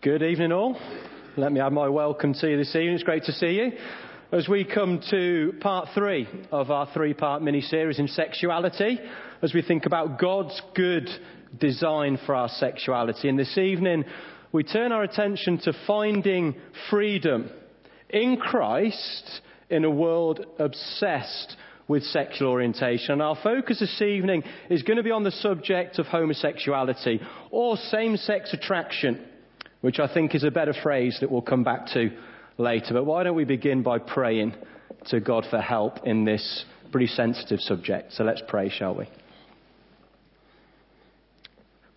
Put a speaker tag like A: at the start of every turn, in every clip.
A: Good evening, all. Let me add my welcome to you this evening. It's great to see you. As we come to part three of our three part mini series in sexuality, as we think about God's good design for our sexuality. And this evening, we turn our attention to finding freedom in Christ in a world obsessed with sexual orientation. And our focus this evening is going to be on the subject of homosexuality or same sex attraction which I think is a better phrase that we'll come back to later. But why don't we begin by praying to God for help in this pretty sensitive subject? So let's pray, shall we?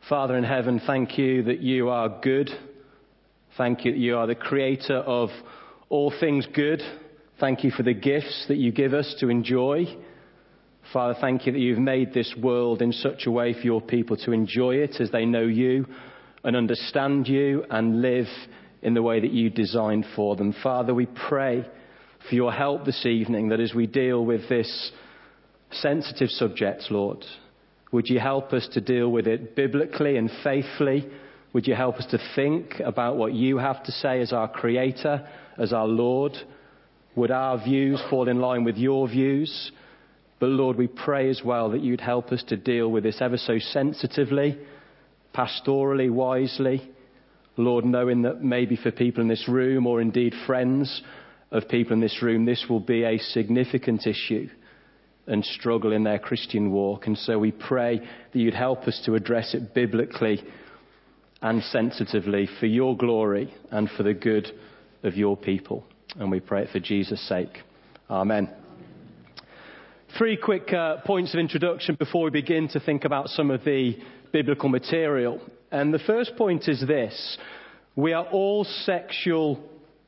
A: Father in heaven, thank you that you are good. Thank you that you are the creator of all things good. Thank you for the gifts that you give us to enjoy. Father, thank you that you've made this world in such a way for your people to enjoy it as they know you and understand you and live in the way that you designed for them. Father, we pray for your help this evening that as we deal with this sensitive subject, Lord, would you help us to deal with it biblically and faithfully? Would you help us to think about what you have to say as our Creator, as our Lord? Would our views fall in line with your views? But Lord, we pray as well that you'd help us to deal with this ever so sensitively pastorally, wisely. Lord, knowing that maybe for people in this room or indeed friends of people in this room, this will be a significant issue and struggle in their Christian walk. And so we pray that you'd help us to address it biblically and sensitively for your glory and for the good of your people. And we pray it for Jesus' sake. Amen. Three quick uh, points of introduction before we begin to think about some of the biblical material. And the first point is this we are all sexual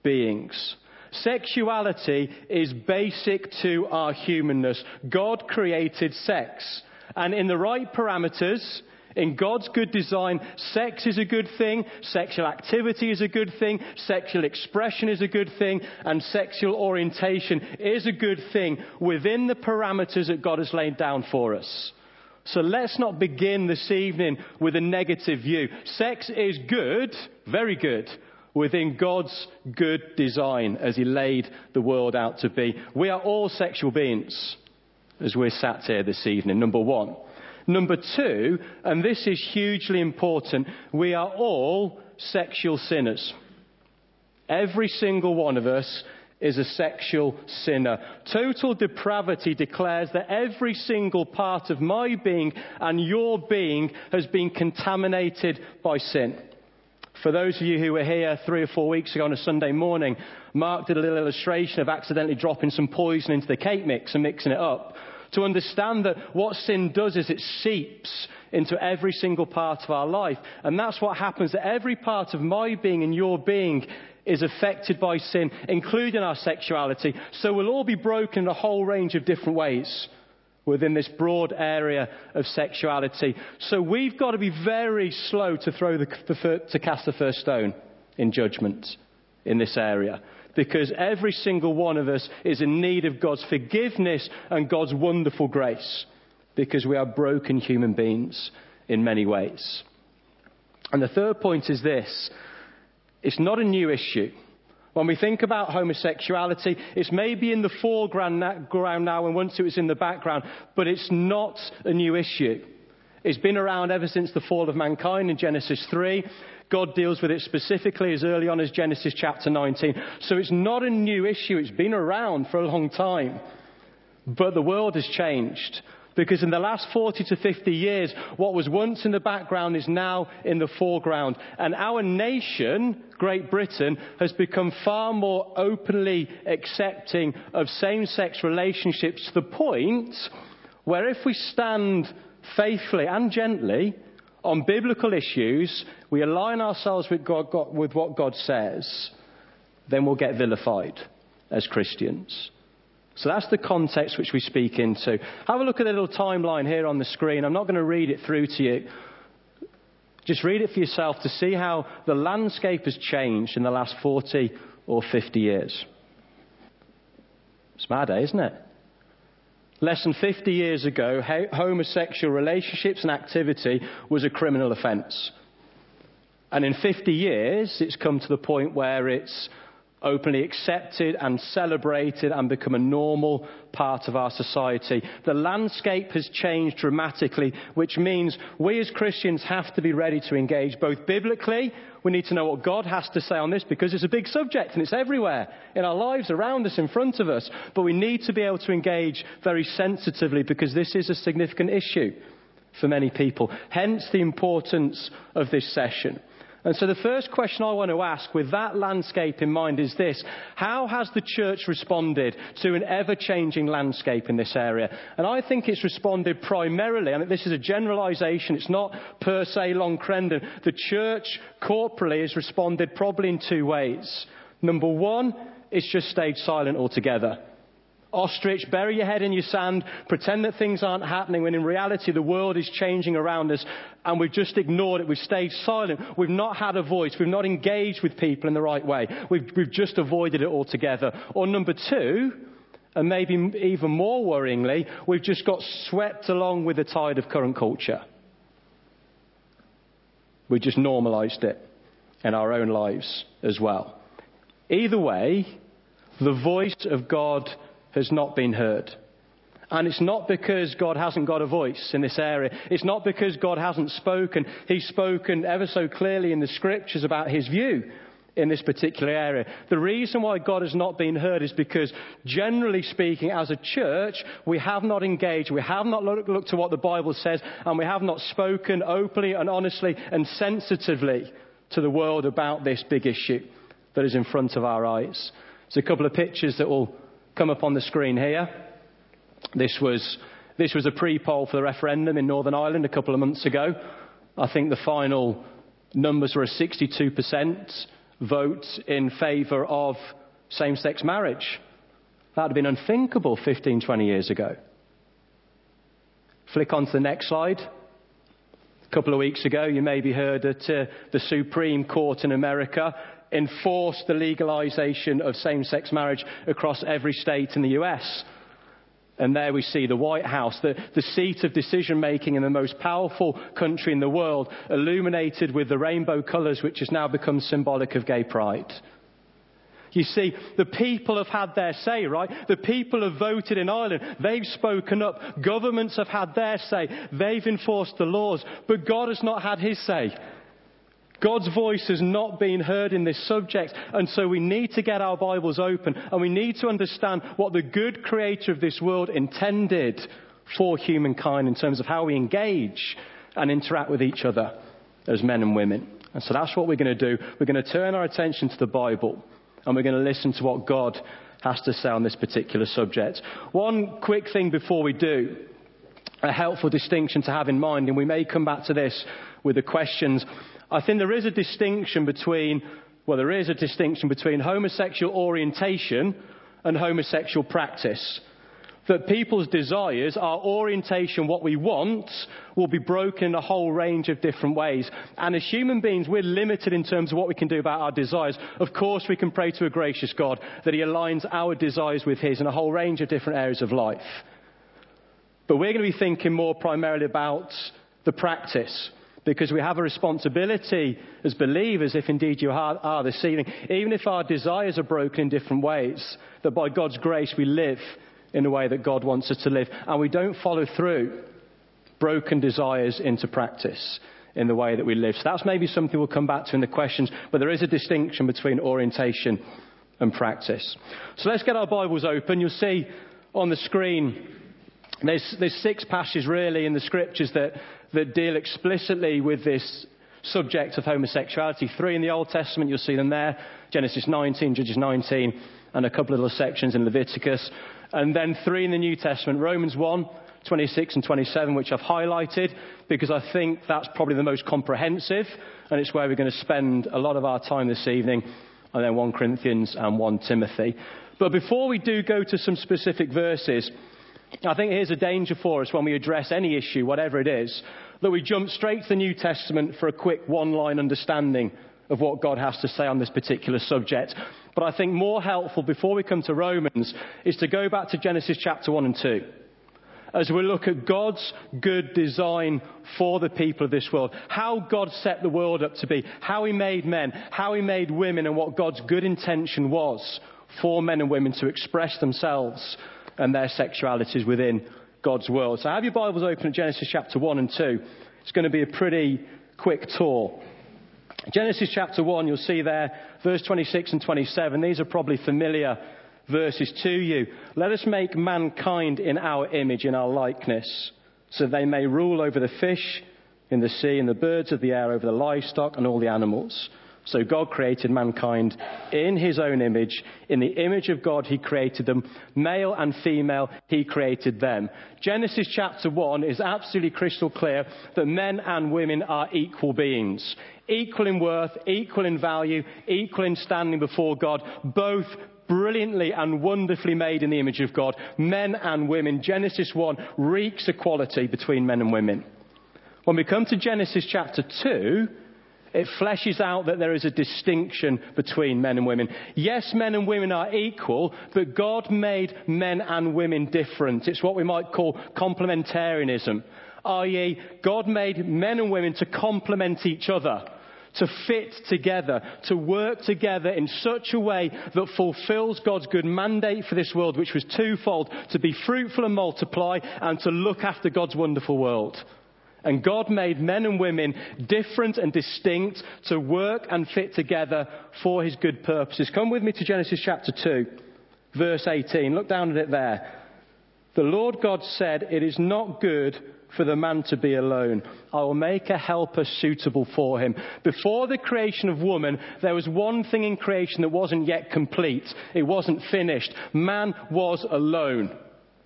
A: beings. Sexuality is basic to our humanness. God created sex. And in the right parameters, in God's good design, sex is a good thing, sexual activity is a good thing, sexual expression is a good thing, and sexual orientation is a good thing within the parameters that God has laid down for us. So let's not begin this evening with a negative view. Sex is good, very good, within God's good design as He laid the world out to be. We are all sexual beings as we're sat here this evening, number one. Number two, and this is hugely important, we are all sexual sinners. Every single one of us is a sexual sinner. Total depravity declares that every single part of my being and your being has been contaminated by sin. For those of you who were here three or four weeks ago on a Sunday morning, Mark did a little illustration of accidentally dropping some poison into the cake mix and mixing it up. To understand that what sin does is it seeps into every single part of our life. And that's what happens, that every part of my being and your being is affected by sin, including our sexuality. So we'll all be broken in a whole range of different ways within this broad area of sexuality. So we've got to be very slow to throw the, the, to cast the first stone in judgment in this area. Because every single one of us is in need of God's forgiveness and God's wonderful grace. Because we are broken human beings in many ways. And the third point is this it's not a new issue. When we think about homosexuality, it's maybe in the foreground now and once it was in the background, but it's not a new issue. It's been around ever since the fall of mankind in Genesis 3. God deals with it specifically as early on as Genesis chapter 19. So it's not a new issue. It's been around for a long time. But the world has changed. Because in the last 40 to 50 years, what was once in the background is now in the foreground. And our nation, Great Britain, has become far more openly accepting of same sex relationships to the point where if we stand faithfully and gently on biblical issues, we align ourselves with, God, God, with what God says, then we'll get vilified as Christians. So that's the context which we speak into. Have a look at the little timeline here on the screen. I'm not going to read it through to you. Just read it for yourself to see how the landscape has changed in the last 40 or 50 years. It's mad, eh, isn't it? Less than 50 years ago, homosexual relationships and activity was a criminal offence. And in 50 years, it's come to the point where it's openly accepted and celebrated and become a normal part of our society. The landscape has changed dramatically, which means we as Christians have to be ready to engage both biblically. We need to know what God has to say on this because it's a big subject and it's everywhere in our lives, around us, in front of us. But we need to be able to engage very sensitively because this is a significant issue for many people. Hence the importance of this session. And so the first question I want to ask with that landscape in mind is this. How has the church responded to an ever-changing landscape in this area? And I think it's responded primarily, I mean, this is a generalization, it's not per se Long Crendon. The church corporately has responded probably in two ways. Number one, it's just stayed silent altogether. Ostrich, bury your head in your sand, pretend that things aren't happening when in reality the world is changing around us and we've just ignored it. We've stayed silent. We've not had a voice. We've not engaged with people in the right way. We've, we've just avoided it altogether. Or number two, and maybe even more worryingly, we've just got swept along with the tide of current culture. We just normalized it in our own lives as well. Either way, the voice of God has not been heard. And it's not because God hasn't got a voice in this area. It's not because God hasn't spoken. He's spoken ever so clearly in the scriptures about his view in this particular area. The reason why God has not been heard is because, generally speaking, as a church, we have not engaged, we have not looked to what the Bible says, and we have not spoken openly and honestly and sensitively to the world about this big issue that is in front of our eyes. There's a couple of pictures that will come up on the screen here. This was, this was a pre-poll for the referendum in Northern Ireland a couple of months ago. I think the final numbers were a 62% vote in favour of same-sex marriage. That would have been unthinkable 15, 20 years ago. Flick on to the next slide. A couple of weeks ago, you maybe heard that uh, the Supreme Court in America enforce the legalization of same sex marriage across every state in the US. And there we see the White House, the, the seat of decision making in the most powerful country in the world, illuminated with the rainbow colours, which has now become symbolic of gay pride. You see, the people have had their say, right? The people have voted in Ireland. They've spoken up. Governments have had their say. They've enforced the laws. But God has not had his say. God's voice has not been heard in this subject, and so we need to get our Bibles open and we need to understand what the good creator of this world intended for humankind in terms of how we engage and interact with each other as men and women. And so that's what we're going to do. We're going to turn our attention to the Bible and we're going to listen to what God has to say on this particular subject. One quick thing before we do, a helpful distinction to have in mind, and we may come back to this with the questions. I think there is a distinction between, well, there is a distinction between homosexual orientation and homosexual practice. That people's desires, our orientation, what we want, will be broken in a whole range of different ways. And as human beings, we're limited in terms of what we can do about our desires. Of course, we can pray to a gracious God that He aligns our desires with His in a whole range of different areas of life. But we're going to be thinking more primarily about the practice because we have a responsibility as believers, if indeed you are, are this evening, even if our desires are broken in different ways, that by God's grace we live in the way that God wants us to live, and we don't follow through broken desires into practice in the way that we live. So that's maybe something we'll come back to in the questions, but there is a distinction between orientation and practice. So let's get our Bibles open. You'll see on the screen there's, there's six passages really in the scriptures that, that deal explicitly with this subject of homosexuality. Three in the Old Testament, you'll see them there Genesis 19, Judges 19, and a couple of little sections in Leviticus. And then three in the New Testament Romans 1, 26 and 27, which I've highlighted because I think that's probably the most comprehensive, and it's where we're going to spend a lot of our time this evening. And then 1 Corinthians and 1 Timothy. But before we do go to some specific verses, I think here's a danger for us when we address any issue, whatever it is, that we jump straight to the New Testament for a quick one line understanding of what God has to say on this particular subject. But I think more helpful before we come to Romans is to go back to Genesis chapter 1 and 2 as we look at God's good design for the people of this world, how God set the world up to be, how He made men, how He made women, and what God's good intention was for men and women to express themselves and their sexualities within God's world. So have your Bibles open at Genesis chapter 1 and 2. It's going to be a pretty quick tour. Genesis chapter 1, you'll see there, verse 26 and 27. These are probably familiar verses to you. Let us make mankind in our image, in our likeness, so they may rule over the fish in the sea and the birds of the air, over the livestock and all the animals. So God created mankind in his own image. In the image of God, he created them. Male and female, he created them. Genesis chapter 1 is absolutely crystal clear that men and women are equal beings. Equal in worth, equal in value, equal in standing before God, both brilliantly and wonderfully made in the image of God. Men and women. Genesis 1 reeks equality between men and women. When we come to Genesis chapter 2, it fleshes out that there is a distinction between men and women. Yes, men and women are equal, but God made men and women different. It's what we might call complementarianism, i.e., God made men and women to complement each other to fit together, to work together in such a way that fulfills God's good mandate for this world, which was twofold to be fruitful and multiply, and to look after God's wonderful world. And God made men and women different and distinct to work and fit together for his good purposes. Come with me to Genesis chapter 2, verse 18. Look down at it there. The Lord God said, It is not good for the man to be alone. I will make a helper suitable for him. Before the creation of woman, there was one thing in creation that wasn't yet complete. It wasn't finished. Man was alone.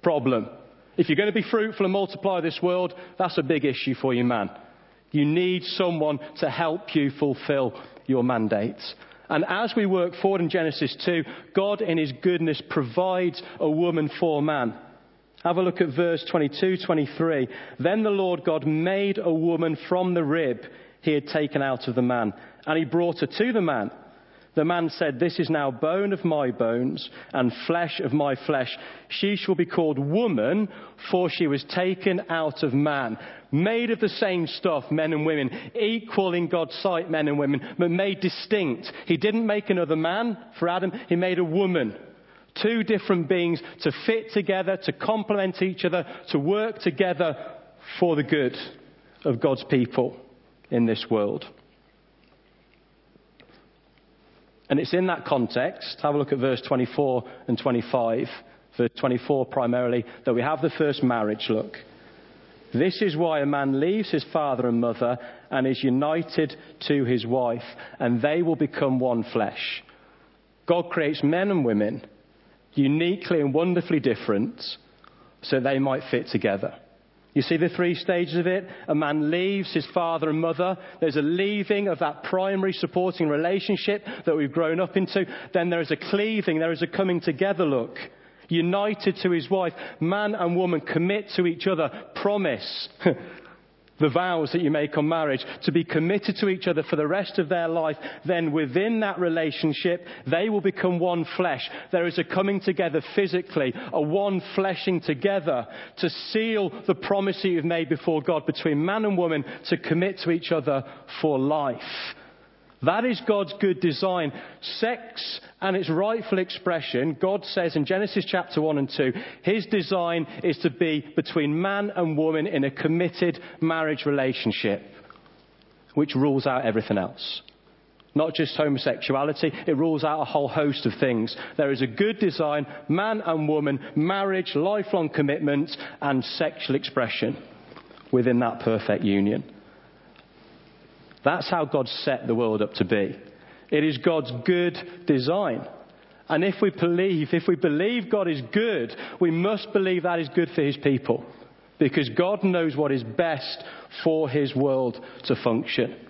A: Problem. If you're going to be fruitful and multiply this world, that's a big issue for you, man. You need someone to help you fulfill your mandates. And as we work forward in Genesis 2, God in his goodness provides a woman for man. Have a look at verse 22, 23. Then the Lord God made a woman from the rib he had taken out of the man, and he brought her to the man. The man said, This is now bone of my bones and flesh of my flesh. She shall be called woman, for she was taken out of man. Made of the same stuff, men and women, equal in God's sight, men and women, but made distinct. He didn't make another man for Adam, he made a woman. Two different beings to fit together, to complement each other, to work together for the good of God's people in this world. And it's in that context, have a look at verse 24 and 25, verse 24 primarily, that we have the first marriage look. This is why a man leaves his father and mother and is united to his wife, and they will become one flesh. God creates men and women uniquely and wonderfully different so they might fit together. You see the three stages of it? A man leaves his father and mother. There's a leaving of that primary supporting relationship that we've grown up into. Then there is a cleaving. There is a coming together look. United to his wife. Man and woman commit to each other. Promise. the vows that you make on marriage, to be committed to each other for the rest of their life, then within that relationship, they will become one flesh. There is a coming together physically, a one fleshing together to seal the promise that you've made before God between man and woman to commit to each other for life. That is God's good design. Sex and its rightful expression, God says in Genesis chapter 1 and 2, His design is to be between man and woman in a committed marriage relationship, which rules out everything else. Not just homosexuality, it rules out a whole host of things. There is a good design, man and woman, marriage, lifelong commitment, and sexual expression within that perfect union. That's how God set the world up to be. It is God's good design. And if we believe, if we believe God is good, we must believe that is good for His people. Because God knows what is best for His world to function.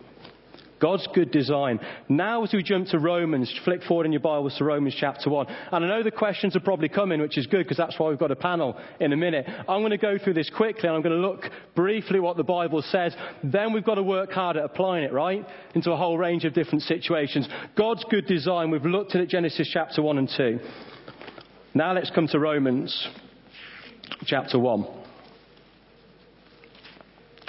A: God's good design. Now, as we jump to Romans, flick forward in your Bibles to Romans chapter 1. And I know the questions are probably coming, which is good because that's why we've got a panel in a minute. I'm going to go through this quickly and I'm going to look briefly what the Bible says. Then we've got to work hard at applying it, right? Into a whole range of different situations. God's good design, we've looked at it Genesis chapter 1 and 2. Now let's come to Romans chapter 1.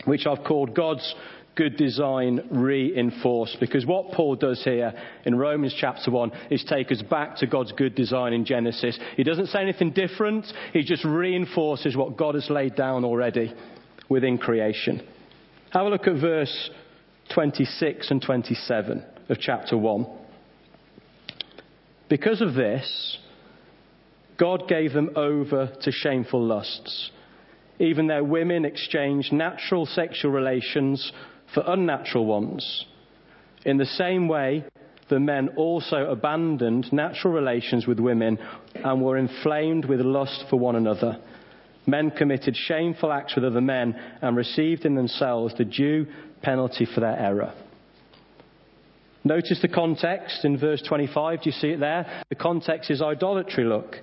A: which I've called God's good design reinforced. Because what Paul does here in Romans chapter 1 is take us back to God's good design in Genesis. He doesn't say anything different, he just reinforces what God has laid down already within creation. Have a look at verse 26 and 27 of chapter 1. Because of this, God gave them over to shameful lusts. Even their women exchanged natural sexual relations for unnatural ones. In the same way, the men also abandoned natural relations with women and were inflamed with lust for one another. Men committed shameful acts with other men and received in themselves the due penalty for their error. Notice the context in verse 25. Do you see it there? The context is idolatry, look.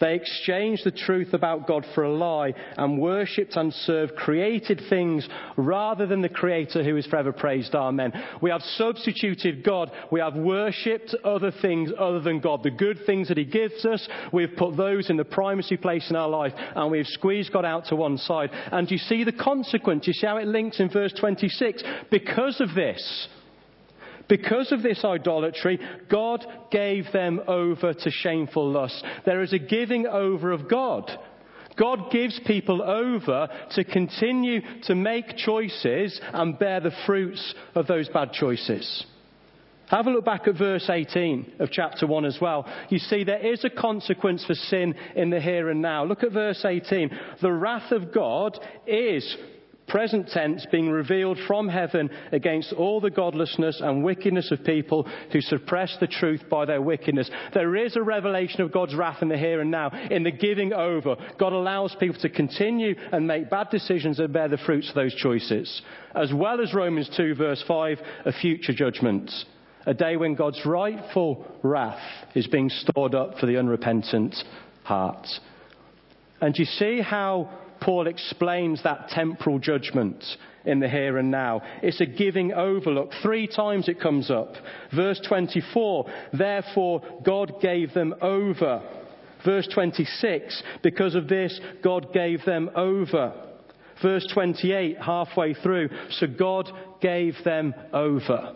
A: They exchanged the truth about God for a lie and worshipped and served created things rather than the Creator who is forever praised. Amen. We have substituted God. We have worshipped other things other than God. The good things that He gives us, we've put those in the primacy place in our life and we've squeezed God out to one side. And you see the consequence. You see how it links in verse 26. Because of this, because of this idolatry, God gave them over to shameful lust. There is a giving over of God. God gives people over to continue to make choices and bear the fruits of those bad choices. Have a look back at verse 18 of chapter 1 as well. You see, there is a consequence for sin in the here and now. Look at verse 18. The wrath of God is present tense, being revealed from heaven against all the godlessness and wickedness of people who suppress the truth by their wickedness. There is a revelation of God's wrath in the here and now, in the giving over. God allows people to continue and make bad decisions and bear the fruits of those choices. As well as Romans 2 verse 5, a future judgment. A day when God's rightful wrath is being stored up for the unrepentant heart. And you see how Paul explains that temporal judgment in the here and now. It's a giving overlook. Three times it comes up. Verse 24, therefore God gave them over. Verse 26, because of this, God gave them over. Verse 28, halfway through, so God gave them over.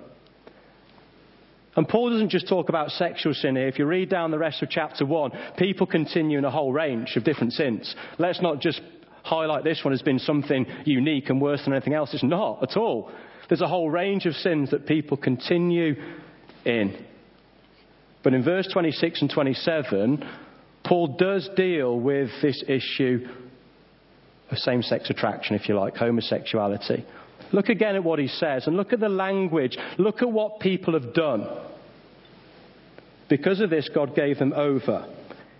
A: And Paul doesn't just talk about sexual sin here. If you read down the rest of chapter 1, people continue in a whole range of different sins. Let's not just highlight this one as being something unique and worse than anything else. It's not at all. There's a whole range of sins that people continue in. But in verse 26 and 27, Paul does deal with this issue of same sex attraction, if you like, homosexuality. Look again at what he says and look at the language. Look at what people have done. Because of this, God gave them over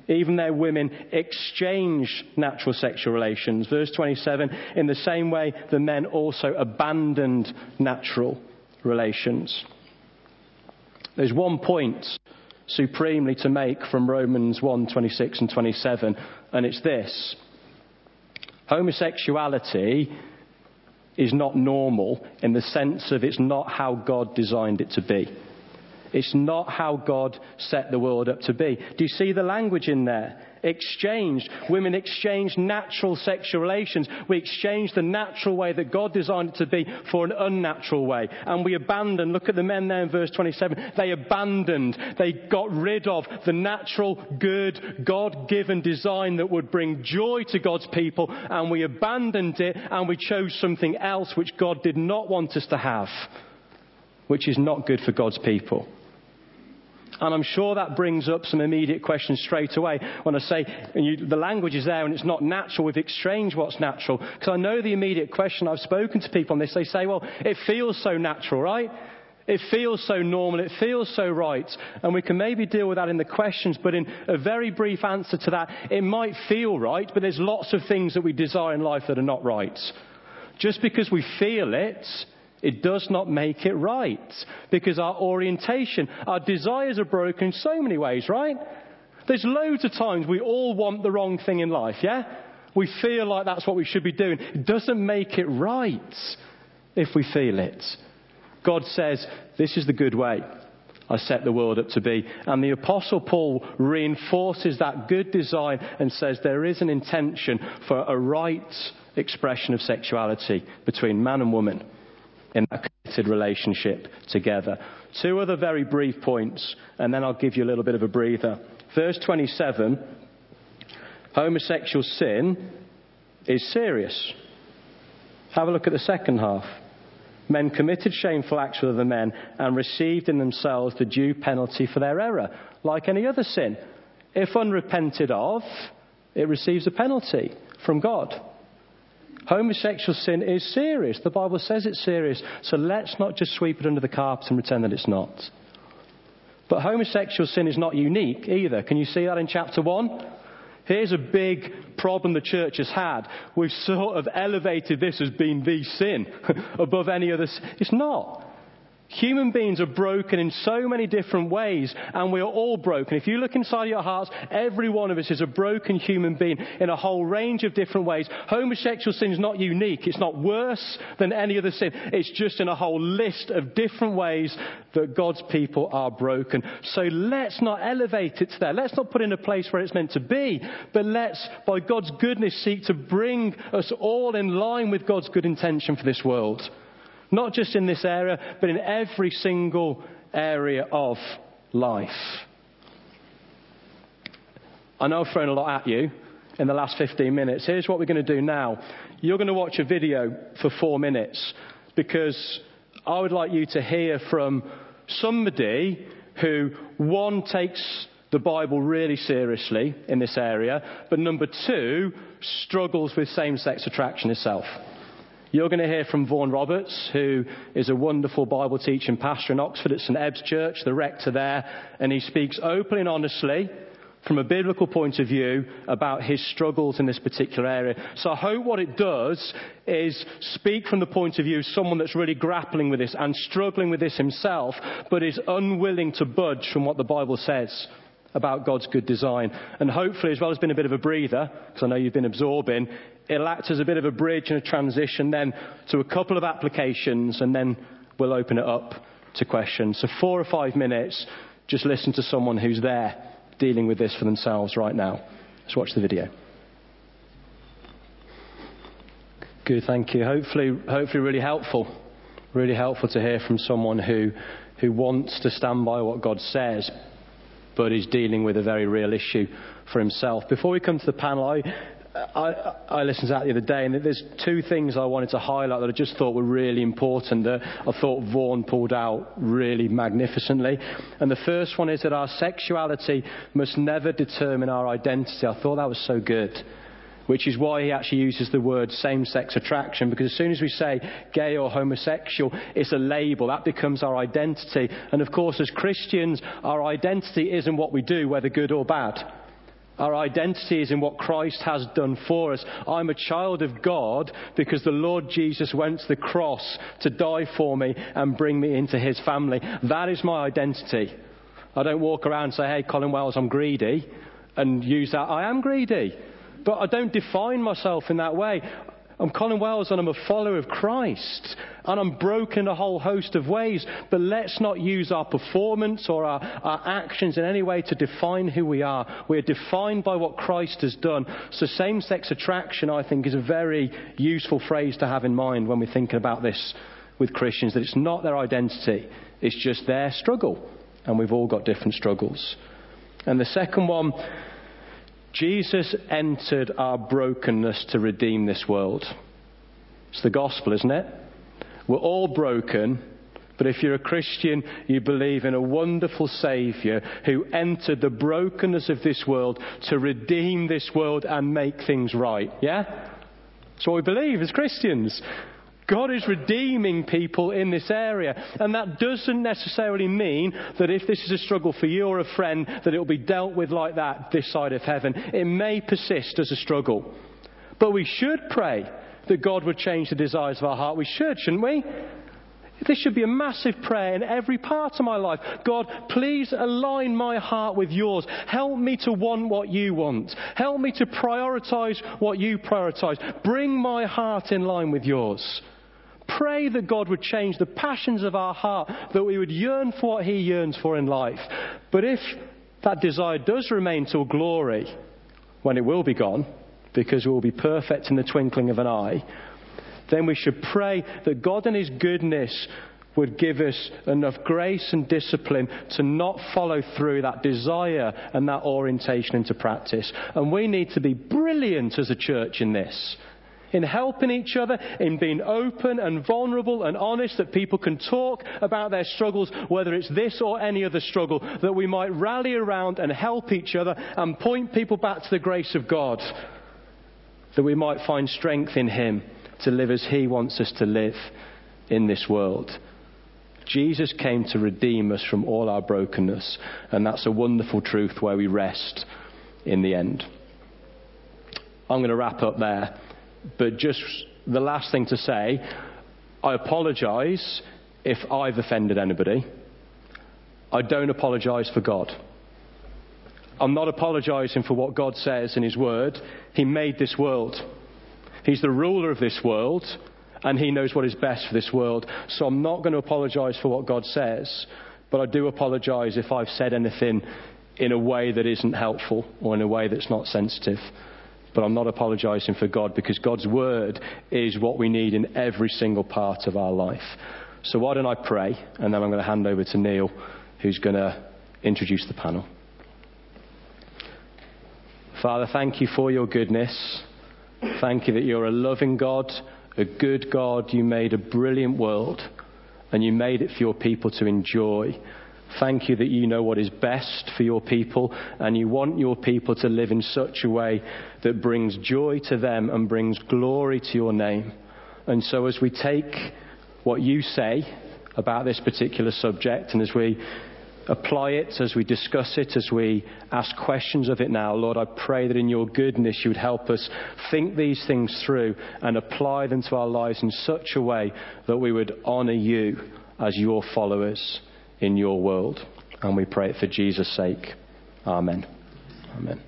A: even their women exchange natural sexual relations. Verse 27 In the same way, the men also abandoned natural relations. There's one point supremely to make from Romans 1 26 and 27, and it's this homosexuality is not normal in the sense of it's not how God designed it to be. It's not how God set the world up to be. Do you see the language in there? Exchanged. Women exchange natural sexual relations. We exchange the natural way that God designed it to be for an unnatural way. And we abandon, look at the men there in verse 27, they abandoned, they got rid of the natural, good, God given design that would bring joy to God's people, and we abandoned it and we chose something else which God did not want us to have, which is not good for God's people. And I'm sure that brings up some immediate questions straight away when I say you, the language is there and it's not natural. We've exchanged what's natural. Because I know the immediate question. I've spoken to people on this. They say, well, it feels so natural, right? It feels so normal. It feels so right. And we can maybe deal with that in the questions, but in a very brief answer to that, it might feel right, but there's lots of things that we desire in life that are not right. Just because we feel it it does not make it right because our orientation, our desires are broken in so many ways, right? There's loads of times we all want the wrong thing in life, yeah? We feel like that's what we should be doing. It doesn't make it right if we feel it. God says, This is the good way I set the world up to be. And the Apostle Paul reinforces that good design and says there is an intention for a right expression of sexuality between man and woman in that committed relationship together. Two other very brief points, and then I'll give you a little bit of a breather. Verse 27 homosexual sin is serious. Have a look at the second half. Men committed shameful acts with other men and received in themselves the due penalty for their error, like any other sin. If unrepented of, it receives a penalty from God. Homosexual sin is serious. The Bible says it's serious. So let's not just sweep it under the carpet and pretend that it's not. But homosexual sin is not unique either. Can you see that in chapter 1? Here's a big problem the church has had. We've sort of elevated this as being the sin above any other. It's not. Human beings are broken in so many different ways, and we are all broken. If you look inside your hearts, every one of us is a broken human being in a whole range of different ways. Homosexual sin is not unique. It's not worse than any other sin. It's just in a whole list of different ways that God's people are broken. So let's not elevate it to there. Let's not put it in a place where it's meant to be, but let's, by God's goodness, seek to bring us all in line with God's good intention for this world. Not just in this area, but in every single area of life. I know I've thrown a lot at you in the last 15 minutes. Here's what we're going to do now. You're going to watch a video for four minutes because I would like you to hear from somebody who, one, takes the Bible really seriously in this area, but number two, struggles with same sex attraction itself. You're going to hear from Vaughan Roberts, who is a wonderful Bible teaching pastor in Oxford at St Ebbe's Church, the rector there, and he speaks openly and honestly from a biblical point of view about his struggles in this particular area. So I hope what it does is speak from the point of view of someone that's really grappling with this and struggling with this himself, but is unwilling to budge from what the Bible says about God's good design. And hopefully, as well as being a bit of a breather, because I know you've been absorbing, it'll act as a bit of a bridge and a transition then to a couple of applications, and then we'll open it up to questions. So, four or five minutes, just listen to someone who's there dealing with this for themselves right now. Let's watch the video. Good, thank you. Hopefully, hopefully, really helpful. Really helpful to hear from someone who, who wants to stand by what God says, but is dealing with a very real issue for himself. Before we come to the panel, I, I, I, listened to that the other day, and there's two things I wanted to highlight that I just thought were really important that I thought Vaughan pulled out really magnificently. And the first one is that our sexuality must never determine our identity. I thought that was so good. Which is why he actually uses the word same sex attraction, because as soon as we say gay or homosexual, it's a label. That becomes our identity. And of course, as Christians, our identity isn't what we do, whether good or bad. Our identity is in what Christ has done for us. I'm a child of God because the Lord Jesus went to the cross to die for me and bring me into his family. That is my identity. I don't walk around and say, hey, Colin Wells, I'm greedy, and use that. I am greedy. But I don't define myself in that way. I'm Colin Wells and I'm a follower of Christ. And I'm broken a whole host of ways. But let's not use our performance or our, our actions in any way to define who we are. We're defined by what Christ has done. So same sex attraction, I think, is a very useful phrase to have in mind when we're thinking about this with Christians. That it's not their identity, it's just their struggle. And we've all got different struggles. And the second one, Jesus entered our brokenness to redeem this world. It's the gospel, isn't it? We're all broken, but if you're a Christian, you believe in a wonderful Saviour who entered the brokenness of this world to redeem this world and make things right. Yeah? That's what we believe as Christians. God is redeeming people in this area. And that doesn't necessarily mean that if this is a struggle for you or a friend, that it will be dealt with like that this side of heaven. It may persist as a struggle. But we should pray that God would change the desires of our heart. We should, shouldn't we? This should be a massive prayer in every part of my life. God, please align my heart with yours. Help me to want what you want. Help me to prioritize what you prioritize. Bring my heart in line with yours. Pray that God would change the passions of our heart, that we would yearn for what He yearns for in life. But if that desire does remain till glory, when it will be gone, because we'll be perfect in the twinkling of an eye, then we should pray that God in His goodness would give us enough grace and discipline to not follow through that desire and that orientation into practice. And we need to be brilliant as a church in this. In helping each other, in being open and vulnerable and honest, that people can talk about their struggles, whether it's this or any other struggle, that we might rally around and help each other and point people back to the grace of God, that we might find strength in Him to live as He wants us to live in this world. Jesus came to redeem us from all our brokenness, and that's a wonderful truth where we rest in the end. I'm going to wrap up there, but just the last thing to say I apologize if I've offended anybody. I don't apologize for God. I'm not apologizing for what God says in His Word. He made this world. He's the ruler of this world, and He knows what is best for this world. So I'm not going to apologize for what God says, but I do apologize if I've said anything in a way that isn't helpful or in a way that's not sensitive. But I'm not apologizing for God because God's word is what we need in every single part of our life. So why don't I pray, and then I'm going to hand over to Neil, who's going to introduce the panel. Father, thank you for your goodness. Thank you that you're a loving God a good God. You made a brilliant world and you made it for your people to enjoy. Thank you that you know what is best for your people and you want your people to live in such a way that brings joy to them and brings glory to your name. And so as we take what you say about this particular subject and as we apply it, as we discuss it, as we ask questions of it now, Lord, I pray that in your goodness you would help us think these things through and apply them to our lives in such a way that we would honour you as your followers in your world. And we pray it for Jesus' sake. Amen. Amen.